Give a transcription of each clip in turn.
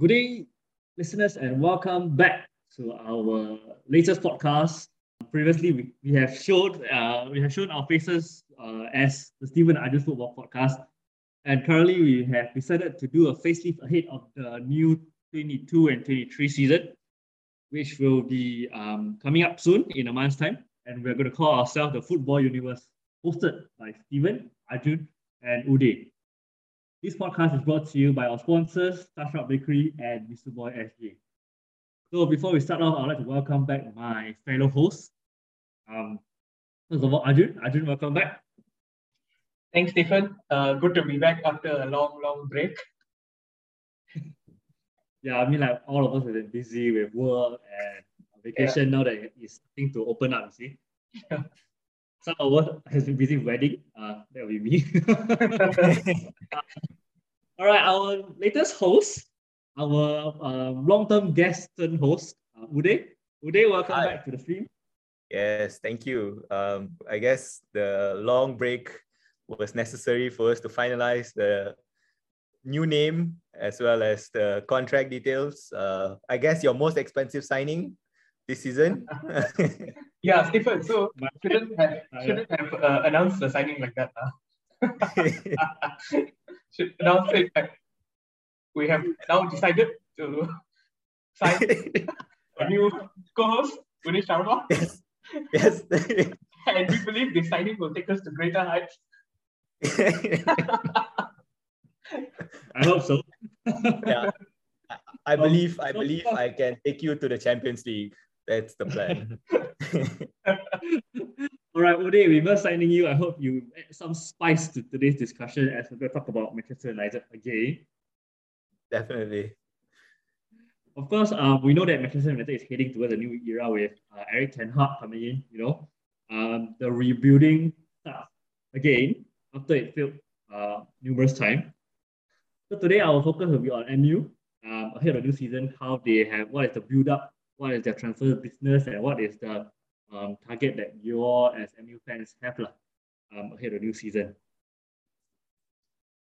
Good day, listeners, and welcome back to our latest podcast. Previously, we, we have showed uh, we have shown our faces uh, as the Stephen Arjun Football Podcast, and currently we have decided to do a facelift ahead of the new 22 and 23 season, which will be um, coming up soon in a month's time, and we're going to call ourselves the Football Universe, hosted by Stephen, Arjun, and Uday. This podcast is brought to you by our sponsors, Starstruck Bakery and Misuboy SG. So before we start off, I'd like to welcome back my fellow hosts. Um, first of all, Arjun. Arjun, welcome back. Thanks, Stephen. Uh, good to be back after a long, long break. yeah, I mean, like all of us have been busy with work and vacation yeah. now that it's starting to open up, you see. Yeah. Some of us has been busy with wedding. Uh, that will be me. All right, our latest host, our um, long-term guest and host, uh, Uday. Uday, welcome Hi. back to the stream. Yes, thank you. Um, I guess the long break was necessary for us to finalize the new name as well as the contract details. Uh, I guess your most expensive signing this season. yeah, Stephen. So shouldn't have shouldn't have uh, announced the signing like that. should announce it like we have now decided to sign a new co-host, Unish Sharma. Yes. Yes. and we believe the signing will take us to greater heights. I hope so. yeah. I believe I believe I can take you to the Champions League. That's the plan. All right, Uday, we were signing you. I hope you add some spice to today's discussion as we're going to talk about Manchester United again. Definitely. Of course, uh, we know that Manchester United is heading towards a new era with uh, Erik Ten Hag coming in. You know, um, the rebuilding stuff again after it failed uh, numerous times. So today our focus will be on MU um, ahead of the new season. How they have what is the build up what is their transfer business and what is the um, target that you all as MU fans have lah, um, ahead of the new season.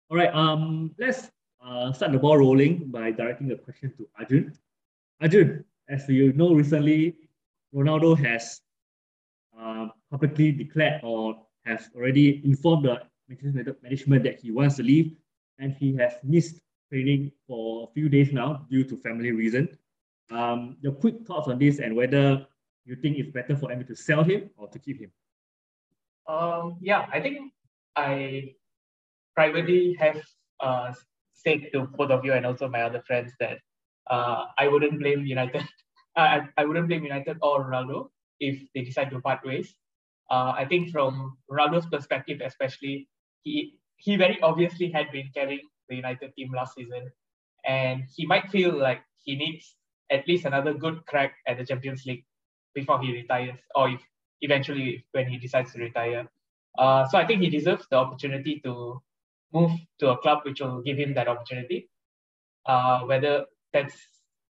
All right, um, let's uh, start the ball rolling by directing the question to Arjun. Arjun, as you know recently, Ronaldo has uh, publicly declared or has already informed the Manchester management that he wants to leave and he has missed training for a few days now due to family reasons. Um, your quick thoughts on this and whether you think it's better for MU to sell him or to keep him? Um, yeah, I think I privately have uh, said to both of you and also my other friends that uh, I wouldn't blame United. I, I wouldn't blame United or Ronaldo if they decide to part ways. Uh, I think from Ronaldo's perspective, especially, he he very obviously had been carrying the United team last season, and he might feel like he needs at least another good crack at the Champions League before he retires, or if eventually when he decides to retire. Uh, so I think he deserves the opportunity to move to a club which will give him that opportunity. Uh, whether that's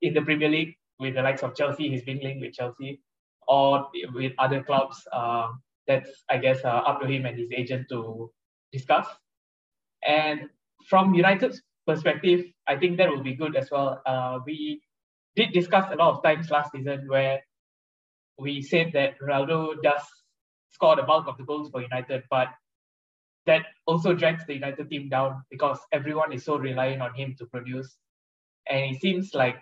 in the Premier League with the likes of Chelsea, he's been linked with Chelsea, or with other clubs. Uh, that's I guess uh, up to him and his agent to discuss. And from United's perspective, I think that will be good as well. Uh, we did discuss a lot of times last season where we said that Ronaldo does score the bulk of the goals for United, but that also drags the United team down because everyone is so reliant on him to produce. And it seems like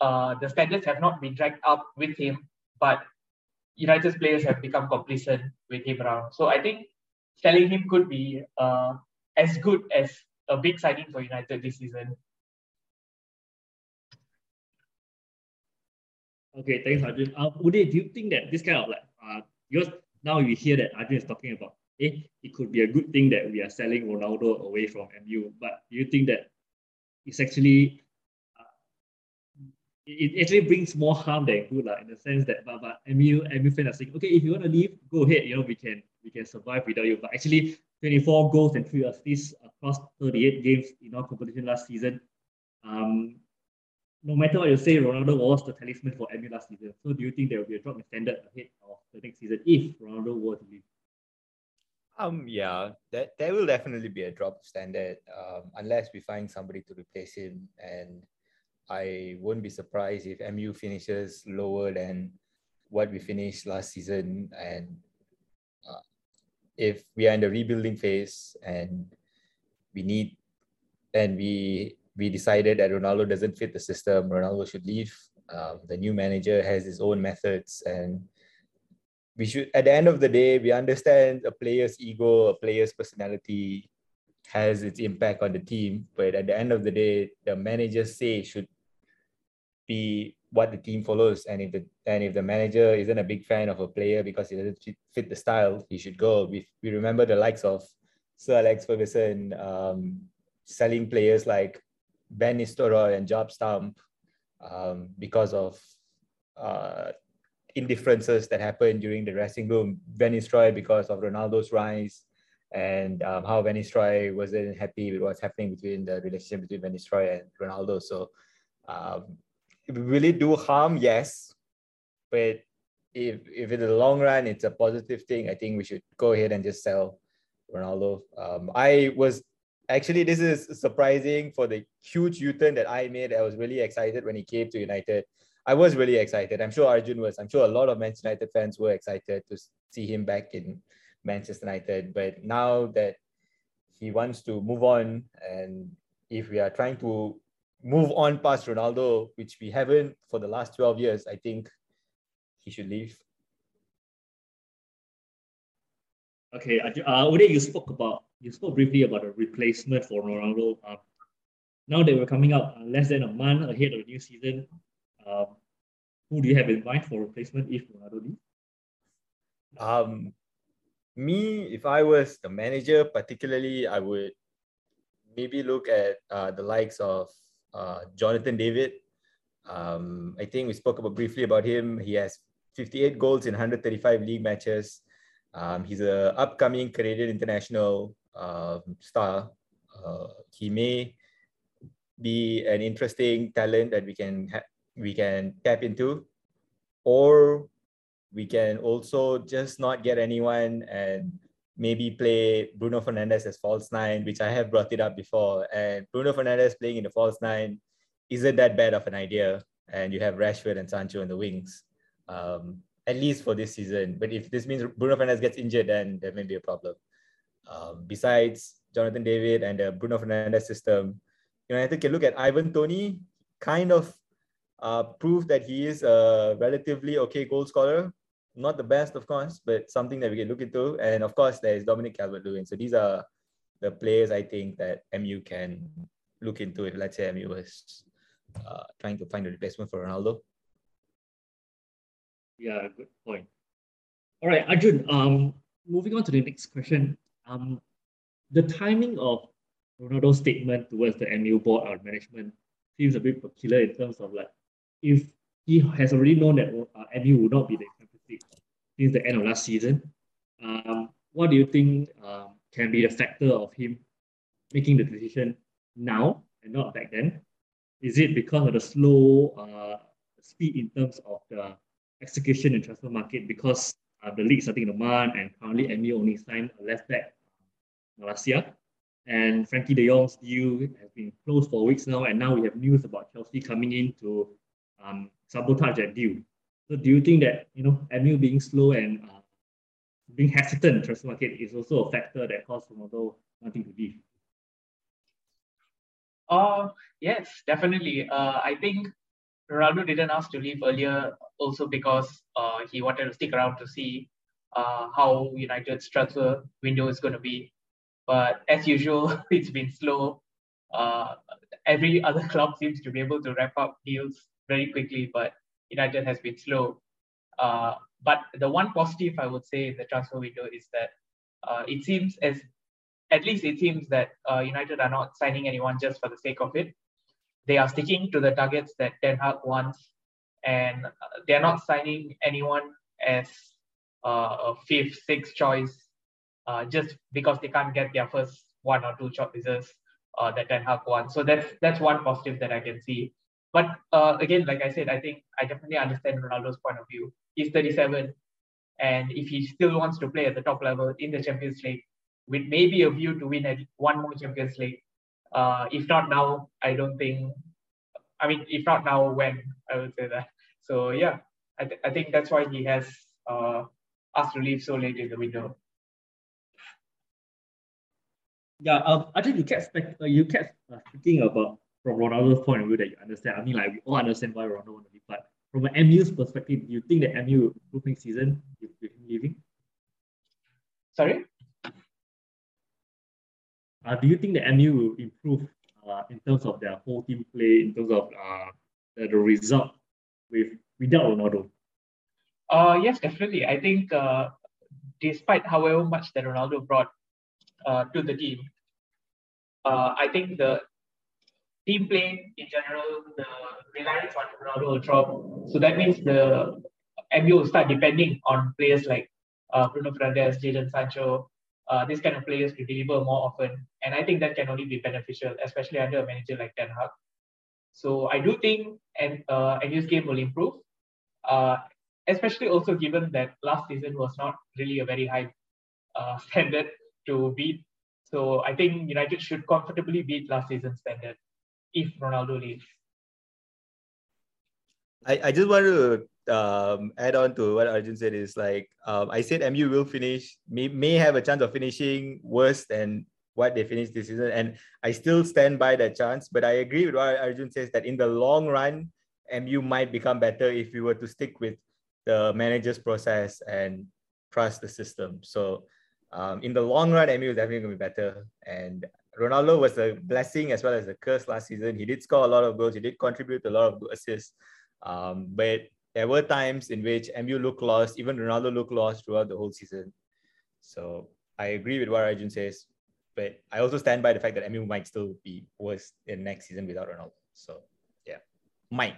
uh, the standards have not been dragged up with him, but United's players have become complacent with him around. So I think selling him could be uh, as good as a big signing for United this season. Okay, thanks, Arjun. Uh, Uday, do you think that this kind of like, uh, because now we hear that Arjun is talking about, eh, it could be a good thing that we are selling Ronaldo away from MU, but do you think that it's actually uh, it actually brings more harm than good, like, in the sense that but but MU MU fans are saying, okay, if you want to leave, go ahead. You know, we can we can survive without you. But actually, 24 goals and three assists across 38 games in our competition last season. Um, no matter what you say, Ronaldo was the talisman for MU last season. So do you think there will be a drop in standard ahead of the next season if Ronaldo were to leave? Um, yeah, that there will definitely be a drop standard um, unless we find somebody to replace him. And I wouldn't be surprised if MU finishes lower than what we finished last season. And uh, if we are in the rebuilding phase and we need, and we we decided that Ronaldo doesn't fit the system, Ronaldo should leave. Um, the new manager has his own methods and we should at the end of the day we understand a player's ego a player's personality has its impact on the team but at the end of the day the manager's say should be what the team follows and if the and if the manager isn't a big fan of a player because he doesn't fit the style he should go we, we remember the likes of sir alex ferguson um, selling players like van Nistelrooy and Jaap Stam um, because of uh, indifferences that happened during the dressing room. Van Nistelrooy because of Ronaldo's rise and um, how Van Nistelrooy wasn't happy with what's happening between the relationship between Van Nistelrooy and Ronaldo. So um, will it do harm? Yes. But if, if in the long run it's a positive thing, I think we should go ahead and just sell Ronaldo. Um, I was actually this is surprising for the huge U-turn that I made. I was really excited when he came to United. I was really excited. I'm sure Arjun was. I'm sure a lot of Manchester United fans were excited to see him back in Manchester United. But now that he wants to move on, and if we are trying to move on past Ronaldo, which we haven't for the last 12 years, I think he should leave. Okay, uh, Uday, you spoke about you spoke briefly about a replacement for Ronaldo. Uh, now that we're coming up uh, less than a month ahead of the new season, um, who do you have in mind for replacement if Ronaldo leaves? Um, me, if I was the manager, particularly, I would maybe look at uh, the likes of uh, Jonathan David. Um, I think we spoke about briefly about him. He has 58 goals in 135 league matches. Um, he's an upcoming Canadian international uh, star. He may be an interesting talent that we can we can tap into, or we can also just not get anyone and maybe play Bruno Fernandes as false nine, which I have brought it up before. And Bruno Fernandes playing in the false nine isn't that bad of an idea. And you have Rashford and Sancho in the wings, um, at least for this season. But if this means Bruno Fernandes gets injured, then there may be a problem. Um, besides Jonathan David and the Bruno Fernandes system, United can look at Ivan Toney, kind of uh, prove that he is a relatively okay goal scorer. Not the best, of course, but something that we can look into. And of course, there is Dominic Calvert-Lewin. So these are the players I think that MU can look into if, let's say, MU was uh, trying to find a replacement for Ronaldo. Yeah, good point. All right, Arjun. Um, moving on to the next question. Um, the timing of Ronaldo's statement towards the MU board or management seems a bit peculiar in terms of like if he has already known that uh, MU will not be the Champions League since the end of last season, um, what do you think um, can be the factor of him making the decision now and not back then? Is it because of the slow uh, speed in terms of the execution in transfer market because uh, the league starting in a month and currently MU only signed a left back year? And Frenkie de Jong's deal has been closed for weeks now, and now we have news about Chelsea coming in to um, sabotage that deal. So do you think that you know MU being slow and uh, being hesitant in transfer market is also a factor that caused Ronaldo wanting to leave? Uh, yes, definitely. Uh, I think Ronaldo didn't ask to leave earlier also because uh, he wanted to stick around to see uh, how United's transfer window is going to be. But as usual, it's been slow. Uh, every other club seems to be able to wrap up deals very quickly, but United has been slow. Uh, but the one positive I would say in the transfer window is that uh, it seems as at least it seems that uh, United are not signing anyone just for the sake of it. they are sticking to the targets that Ten Hag wants, and uh, they're not signing anyone as uh, a fifth, sixth choice uh, just because they can't get their first one or two choices uh, that Ten Hag wants. So that's that's one positive that I can see. But uh, again, like I said, I think I definitely understand Ronaldo's point of view. He's 37, and if he still wants to play at the top level in the Champions League, with maybe a view to win at one more Champions League, uh, if not now, I don't think. I mean, if not now, when I would say that. So yeah, I, th- I think that's why he has uh, asked to leave so late in the window. Yeah, um, I think you kept spec- uh, you kept uh, speaking about from Ronaldo's point of view that you understand. I mean, like we all understand why Ronaldo want to leave, but from an MU's perspective, do you think that MU will improve next season with, him leaving? Sorry. Uh, do you think the MU will improve uh, in terms of their whole team play, in terms of uh, the, the result with without Ronaldo? Uh, yes, definitely. I think uh, despite however much that Ronaldo brought to the team, uh, I think the team play in general, the reliance on Ronaldo drop. So that means the MU will start depending on players like uh, Bruno Fernandes, Jadon Sancho, uh, these kind of players to deliver more often. And I think that can only be beneficial, especially under a manager like Ten Hag. So I do think and uh, MU's game will improve, uh, especially also given that last season was not really a very high uh, standard to beat. So I think United should comfortably beat last season's standard if Ronaldo leaves. I, I just want to um, add on to what Arjun said is like um, I said MU will finish may, may have a chance of finishing worse than what they finished this season and I still stand by that chance but I agree with what Arjun says that in the long run MU might become better if we were to stick with the manager's process and trust the system so um, in the long run MU is definitely going to be better and Ronaldo was a blessing as well as a curse last season. He did score a lot of goals. He did contribute a lot of assists. Um, but there were times in which MU looked lost, even Ronaldo looked lost throughout the whole season. So I agree with what Arjun says, but I also stand by the fact that MU might still be worse in next season without Ronaldo. So yeah, might.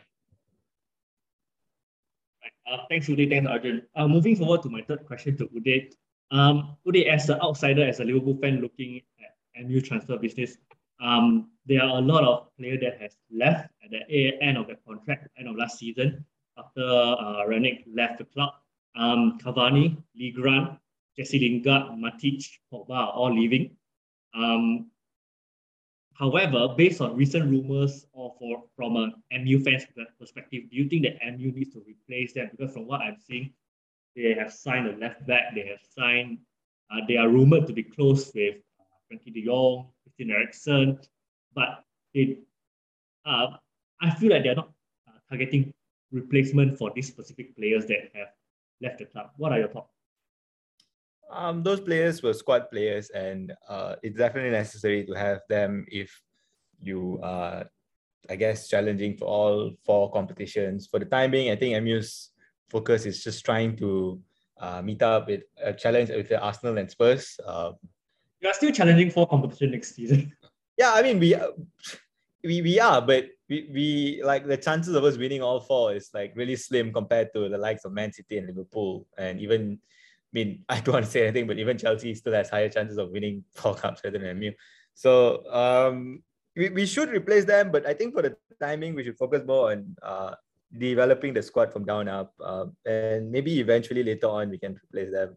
Uh, thanks, Uday. Thanks, Arjun. Uh, moving forward to my third question to Uday. Um, Uday, as an outsider, as a Liverpool fan looking at MU transfer business, um, there are a lot of players that has left at the end of the contract, end of last season, after uh, Rangnick left the club. Um, Cavani, Lee Grant, Jesse Lingard, Matic, Pogba are all leaving. Um, however, based on recent rumors or for, from an MU fans perspective, do you think that MU needs to replace them? Because from what I'm seeing, they have signed a left back, they have signed, uh, they are rumored to be close with uh, Frenkie de Jong, Christian Eriksen, but they, uh, I feel like they're not uh, targeting replacement for these specific players that have left the club. What are your thoughts? Um, those players were squad players, and uh, it's definitely necessary to have them if you are, I guess, challenging for all four competitions. For the time being, I think MU's focus is just trying to uh, meet up with a challenge with the Arsenal and Spurs. Uh, you are still challenging for competition next season. Yeah, I mean we we, we are, but we, we like the chances of us winning all four is like really slim compared to the likes of Man City and Liverpool, and even I mean I don't want to say anything, but even Chelsea still has higher chances of winning four cups rather than MU. So um, we, we should replace them, but I think for the timing we should focus more on uh, developing the squad from down up, uh, and maybe eventually later on we can replace them.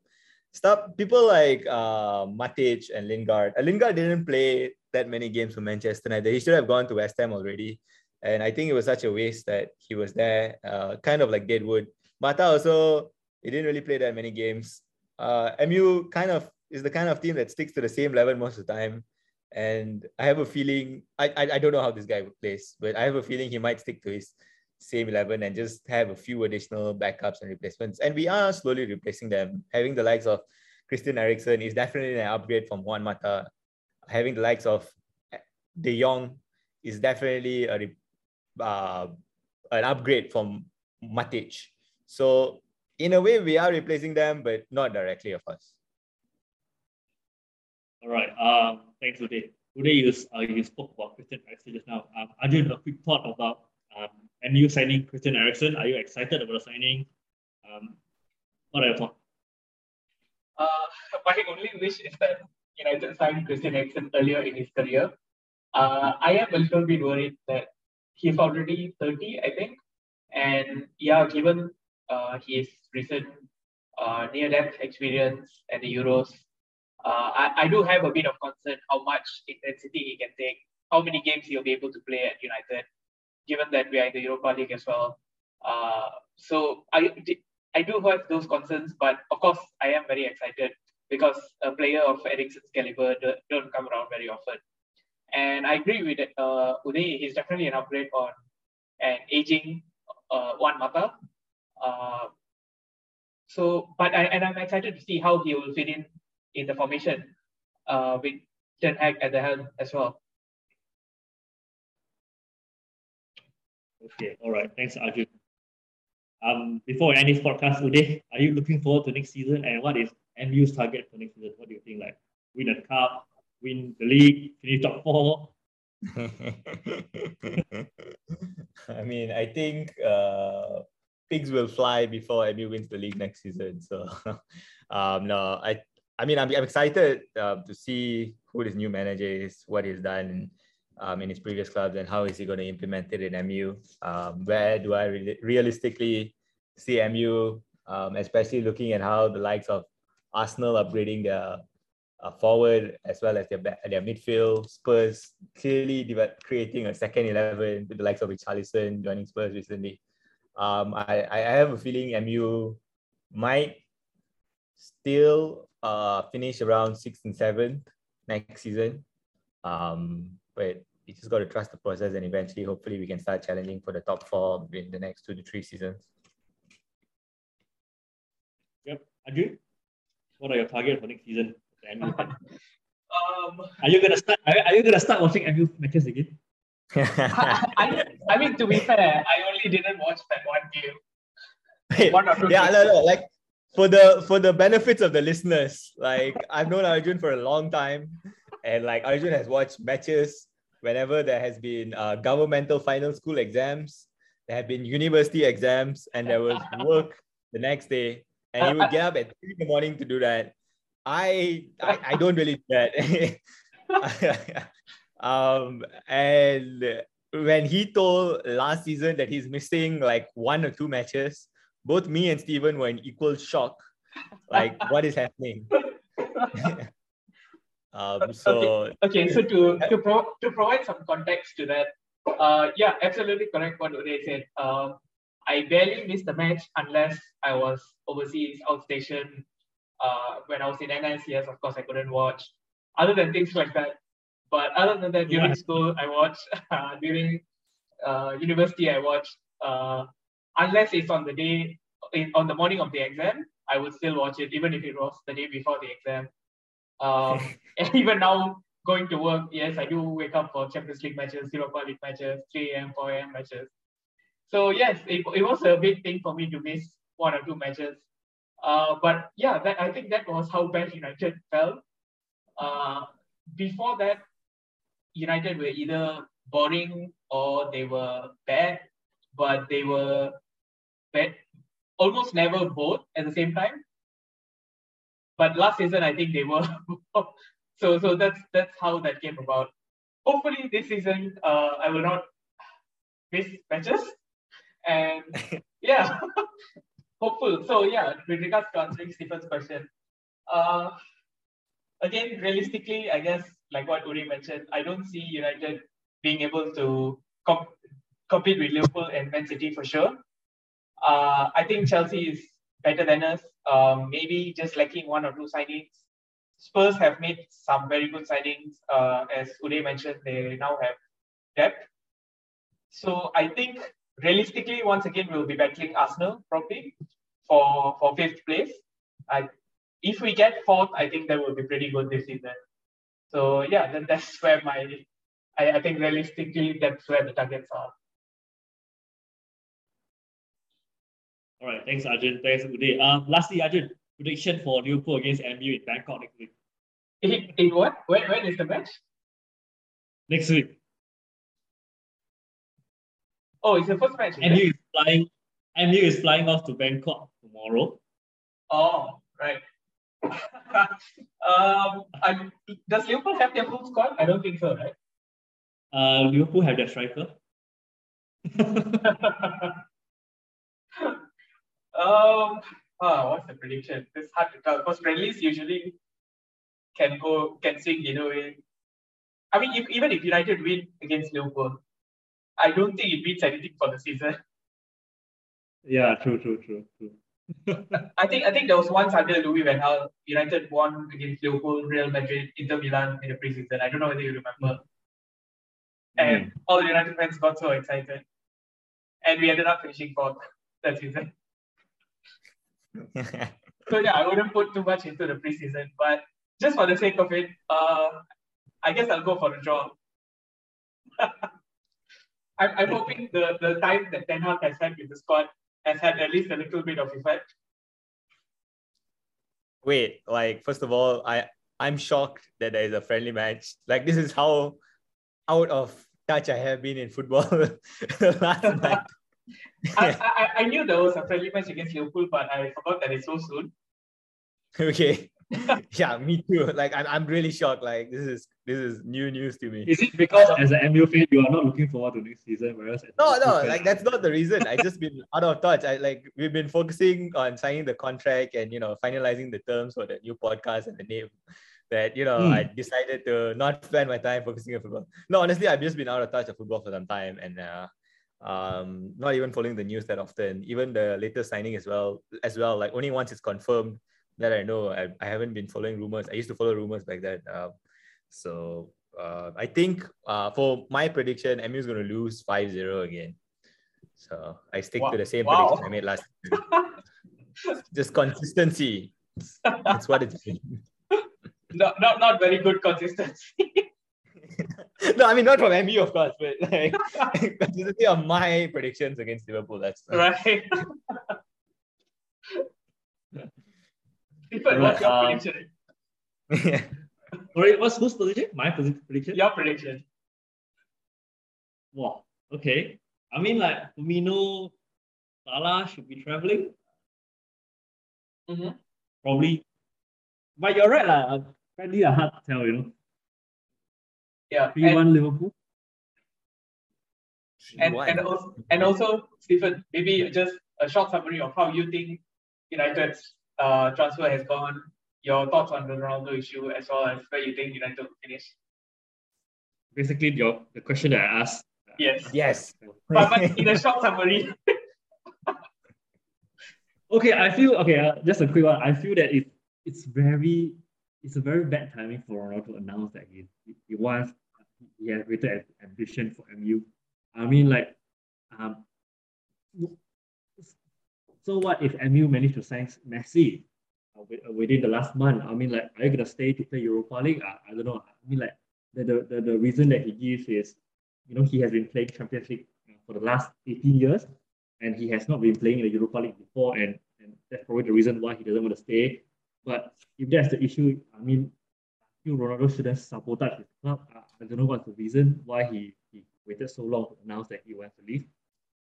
Stop people like uh, Matic and Lingard. Uh, Lingard didn't play that many games for Manchester United. He should have gone to West Ham already. And I think it was such a waste that he was there, uh, kind of like Deadwood. Mata also, he didn't really play that many games. Uh, MU kind of is the kind of team that sticks to the same level most of the time. And I have a feeling, I, I, I don't know how this guy plays, but I have a feeling he might stick to his same 11 and just have a few additional backups and replacements. And we are slowly replacing them. Having the likes of Christian Eriksen is definitely an upgrade from Juan Mata having the likes of De Jong is definitely a uh, an upgrade from Matic. So in a way, we are replacing them, but not directly, of course. All right. Um, thanks, Uday. today you, uh, you spoke about Christian Eriksen just now. Um, Arjun, a quick thought about um, MU signing Christian Eriksen. Are you excited about the signing? Um, what are your thoughts? Uh, my only wish is that United signed Christian Eriksen earlier in his career. Uh, I am a little bit worried that he's already 30, I think. And yeah, given uh, his recent uh, near death experience at the Euros, uh, I, I do have a bit of concern how much intensity he can take, how many games he'll be able to play at United, given that we are in the Europa League as well. Uh, so I, I do have those concerns, but of course I am very excited because a player of Eriksen's caliber don't come around very often. And I agree with uh, Uday, he's definitely an upgrade on an aging uh, Juan Mata. Uh, so, but I, and I'm excited to see how he will fit in in the formation uh, with Ten Hag at the helm as well. Okay, all right. Thanks, Arjun. Um, before this podcast today, are you looking forward to next season? And what is MU's target for next season? What do you think? Like win a cup, win the league, finish top four? I mean, I think uh, pigs will fly before MU wins the league next season. So, um, no, I, I mean, I'm, I'm excited uh, to see who this new manager is, what he's done um, in his previous clubs, and how is he going to implement it in MU. Um, where do I re- realistically see MU, um, especially looking at how the likes of Arsenal upgrading their uh, forward as well as their their midfield. Spurs clearly creating a second eleven with the likes of Richarlison joining Spurs recently. Um, I, I have a feeling MU might still uh, finish around sixth and seventh next season. Um, but you just got to trust the process and eventually, hopefully, we can start challenging for the top four in the next two to three seasons. Yep. Andrew, what are your targets for next season? um, are you gonna start? Are, are you gonna start watching MU matches again? I, I, mean, to be fair, I only didn't watch that one game. Wait, one or two yeah, no, no, like for the for the benefits of the listeners, like I've known Arjun for a long time, and like Arjun has watched matches whenever there has been uh, governmental final school exams, there have been university exams, and there was work the next day, and he would get up at three in the morning to do that. I I, I don't really do that. um, and when he told last season that he's missing like one or two matches, both me and Stephen were in equal shock. Like, what is happening? um, so okay. okay, so to to, pro- to provide some context to that, uh, yeah, absolutely correct what Uday said. Um, I barely missed the match unless I was overseas, outstation, uh, when I was in yes, of course, I couldn't watch. Other than things like that, but other than that, during yeah. school, I watched. Uh, during uh, university, I watched. Uh, unless it's on the day, in, on the morning of the exam, I would still watch it, even if it was the day before the exam. Um, even now, going to work, yes, I do wake up for Champions League matches, Europa League matches, 3 a.m., 4 a.m. matches. So yes, it, it was a big thing for me to miss one or two matches uh, but yeah, that, I think that was how bad United felt. Uh, before that, United were either boring or they were bad, but they were bad, almost never both at the same time. But last season, I think they were. so so that's that's how that came about. Hopefully, this season, uh, I will not miss matches, and yeah hopeful. So yeah, with regards to answering Stephen's question, uh, again, realistically, I guess like what Uri mentioned, I don't see United being able to comp- compete with Liverpool and Man City for sure. Uh, I think Chelsea is better than us. Um, maybe just lacking one or two signings. Spurs have made some very good signings. Uh, as Uday mentioned, they now have depth. So I think realistically, once again, we'll be battling Arsenal probably for for fifth place. I, if we get fourth, I think that will be pretty good this season. So yeah, then that's where my I, I think realistically that's where the targets are. All right, thanks Arjun. Thanks Uday. Um, lastly, Arjun, prediction for Liverpool against MU in Bangkok next week. In, in what? When, when is the match? Next week. Oh, it's the first match. MU is flying. MU is flying off to Bangkok tomorrow. Oh, right. um, I, does Liverpool have their full squad? I don't think so, right? Uh, Liverpool have their striker. um, ah, what's the prediction? It's hard to tell because friendlies usually can go can swing either way. I mean, if, even if United win against Liverpool, I don't think it means anything for the season. yeah, true, true, true, true. I think I think there was once under Louis Van Gaal, United won against Liverpool, Real Madrid, Inter Milan in the preseason. I don't know whether you remember. And all the United fans got so excited, and we ended up finishing fourth that season. So yeah, I wouldn't put too much into the preseason, but just for the sake of it, uh, I guess I'll go for the draw. I'm, I'm hoping the, the time that Ten Hag has had with the squad has had at least a little bit of effect. Wait, like first of all, I I'm shocked that there is a friendly match. Like this is how out of touch I have been in football last night. I, I, I knew there was a friendly match against Liverpool, but I forgot that it's so soon. okay. yeah, me too. Like I'm, I'm really shocked. Like this is this is new news to me. Is it because as an MU fan you are not looking forward to next season, whereas as No, no, fan- like that's not the reason. I just been out of touch. I like we've been focusing on signing the contract and you know finalizing the terms for the new podcast and the name. That you know, Hmm. I decided to not spend my time focusing on football. No, honestly, I've just been out of touch of football for some time and uh, um, not even following the news that often. Even the latest signing as well, as well. Like only once it's confirmed that I know. I, I haven't been following rumors. I used to follow rumors back then. Um, so uh, I think uh, for my prediction, MU is going to lose 5-0 again. So I stick Wow. to the same Wow. prediction I made last year. Just consistency. That's what it's been. Not, not, not very good consistency. no, I mean not from MU, of course, but like consistency of my predictions against Liverpool. That's right? Stephen, what's your Um, prediction? Sorry, what's whose prediction? My prediction? Your prediction. Wow. Okay. I mean, like Firmino, Salah should be traveling. Mhm. Probably. But you're right, lah. Friendly are hard to tell, you know. Yeah. Three And, one Liverpool. and, and, also, and also, Stephen, maybe just a short summary of how you think United's uh, transfer has gone, your thoughts on the Ronaldo issue, as well as where you think United will finish. Basically, your the question that I asked. uh, Yes. Yes. But, but in a short summary, Okay, I feel okay. Uh, just a quick one. I feel that it, it's very, it's a very bad timing for Ronaldo to announce that he he, he wants he has greater am- ambition for MU. I mean, like, um, so what if MU managed to sign Messi uh, uh, within the last month? I mean, like, are you gonna stay to play Europa League? I, I don't know. I mean, like, the, the the the reason that he gives is, you know, he has been playing Champions League uh, for the last 18 years and he has not been playing in the Europa League before, and, and that's probably the reason why he doesn't want to stay. But if that's the issue, I mean, Feel Ronaldo shouldn't sabotage his club. I, I don't know what's the reason why he, he waited so long to announce that he wants to leave.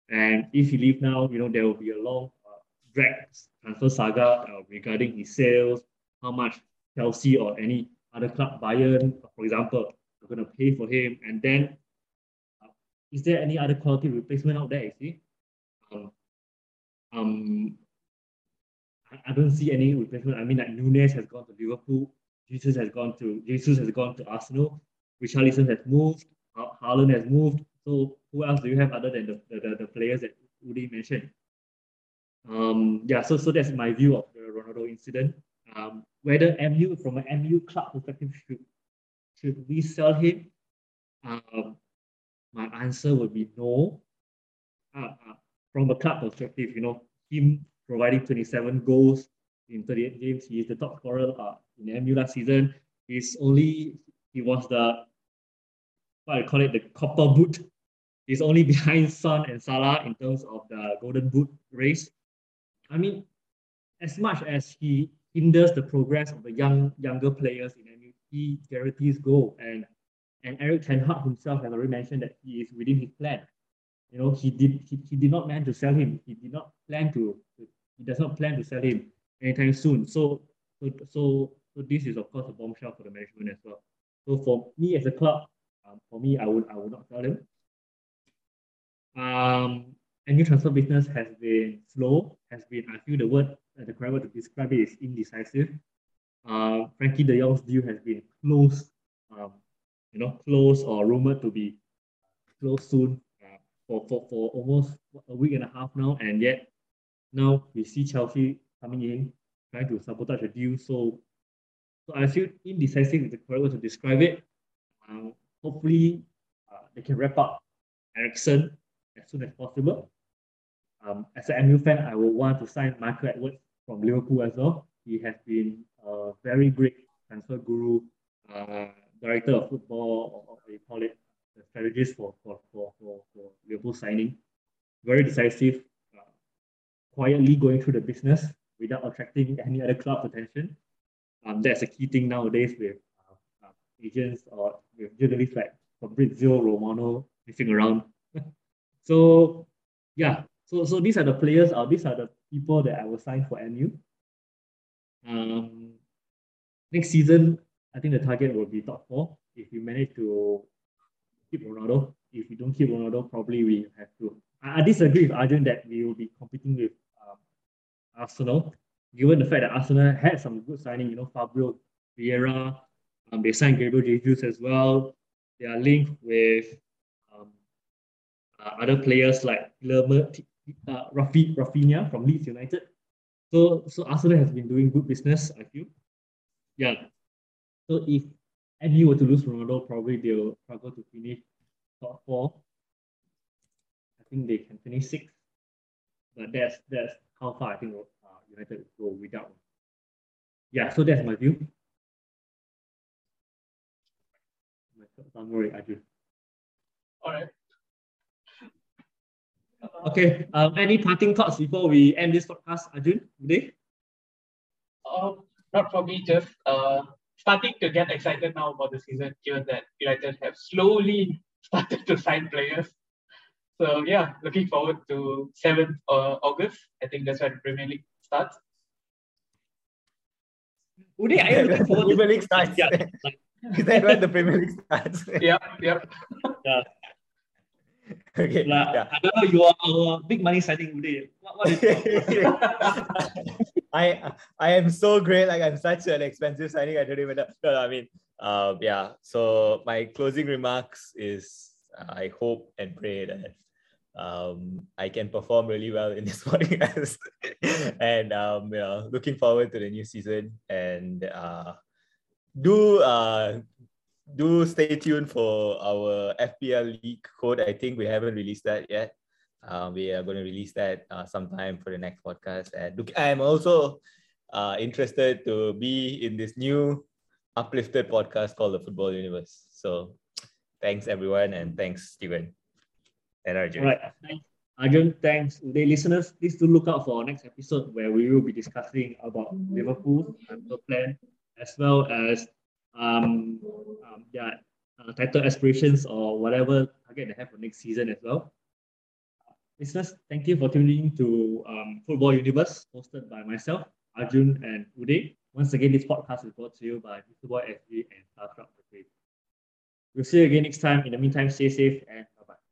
And if he leave now, you know, there will be a long uh, drag transfer saga uh, regarding his sales, how much Chelsea or any other club, Bayern, for example, are going to pay for him. And then, uh, is there any other quality replacement out there? You see, um, um, I, I don't see any replacement. I mean, like Nunez has gone to Liverpool, Jesus has gone to Jesus has gone to Arsenal, Richarlison has moved, Ha- Haaland has moved. So who else do you have other than the, the, the, the players that Udi mentioned? Um, yeah, so so that's my view of the Ronaldo incident. Um, whether MU from an MU club perspective should should we sell him? Um, my answer would be no. Uh, uh, from a club perspective, you know, him providing 27 goals in 38 games, he is the top scorer uh, in MU last season. He's only he was the what I call it the copper boot. He's only behind Son and Salah in terms of the golden boot race. I mean, as much as he hinders the progress of the young younger players in MU, he guarantees goal. And And Erik Ten Hag himself has already mentioned that he is within his plan. You know, he did he, he did not plan to sell him. He did not plan to, he does not plan to sell him anytime soon. So so so so this is of course a bombshell for the management as well. So for me as a club, um, for me I would I would not sell him. Um, and new transfer business has been slow, has been, I feel the word, uh, the correct word to describe it is indecisive. Uh, Frenkie de Jong's deal has been closed, um, you know, closed or rumored to be closed soon uh, for, for, for almost a week and a half now. And yet now we see Chelsea coming in, trying to sabotage the deal. So, so I feel indecisive is the correct word to describe it. Um, hopefully, uh, they can wrap up Eriksen as soon as possible. Um, as an MU fan, I would want to sign Michael Edwards from Liverpool as well. He has been a very great transfer guru, uh, director of football, or what they call it, the strategist for, for, for, for, for Liverpool signing. Very decisive, uh, quietly going through the business without attracting any other club's attention. Um, that's a key thing nowadays with uh, uh, agents or with journalists like Fabrizio Romano missing around. so, yeah, so, so these are the players, or these are the people that I will sign for MU. Um, next season, I think the target will be top four. If we manage to keep Ronaldo, if we don't keep Ronaldo, probably we have to. I, I disagree with Arjun that we will be competing with um, Arsenal, given the fact that Arsenal had some good signing. You know, Fabio Vieira, um, they signed Gabriel Jesus as well. They are linked with um, uh, other players like Lerma, uh, Rafi, Raphinha from Leeds United. So, so Arsenal has been doing good business, I feel. Yeah. So if MU were to lose Ronaldo, probably they'll struggle to finish top four. I think they can finish sixth, but that's that's how far I think uh, United will go without. Yeah, so that's my view. Don't worry, I do. All right. Okay. Um, any parting thoughts before we end this podcast, Arjun? Today? Um, not for me, just uh, starting to get excited now about the season, given that United have slowly started to sign players. So yeah, looking forward to 7th uh, August. I think that's when the Premier League starts. Uday, are you looking forward Premier League starts. Yeah. Is that when the Premier League starts? yeah, yeah. yeah. okay. Like, yeah. I don't know, you are our big money signing Uday. What, what is I I am so great. Like I'm such an expensive signing. I don't even know. No, no, I mean, um, yeah. So my closing remarks is I hope and pray that um I can perform really well in this podcast. and um, know, looking forward to the new season and uh do uh do stay tuned for our FPL league code. I think we haven't released that yet. Uh, we are going to release that uh, sometime for the next podcast. And look, I'm also uh, interested to be in this new uplifted podcast called the Football Universe. So thanks everyone, and thanks Stephen Arjun. All right. Thanks. Arjun, thanks. Uday listeners, please do look out for our next episode where we will be discussing about Liverpool and the plan, as well as um, um yeah, uh, title aspirations or whatever target they have for next season as well. Listeners, thank you for tuning in to um, Football Universe, hosted by myself, Arjun, and Uday. Once again, this podcast is brought to you by. Boy SG and Starstruck We'll see you again next time. In the meantime, stay safe and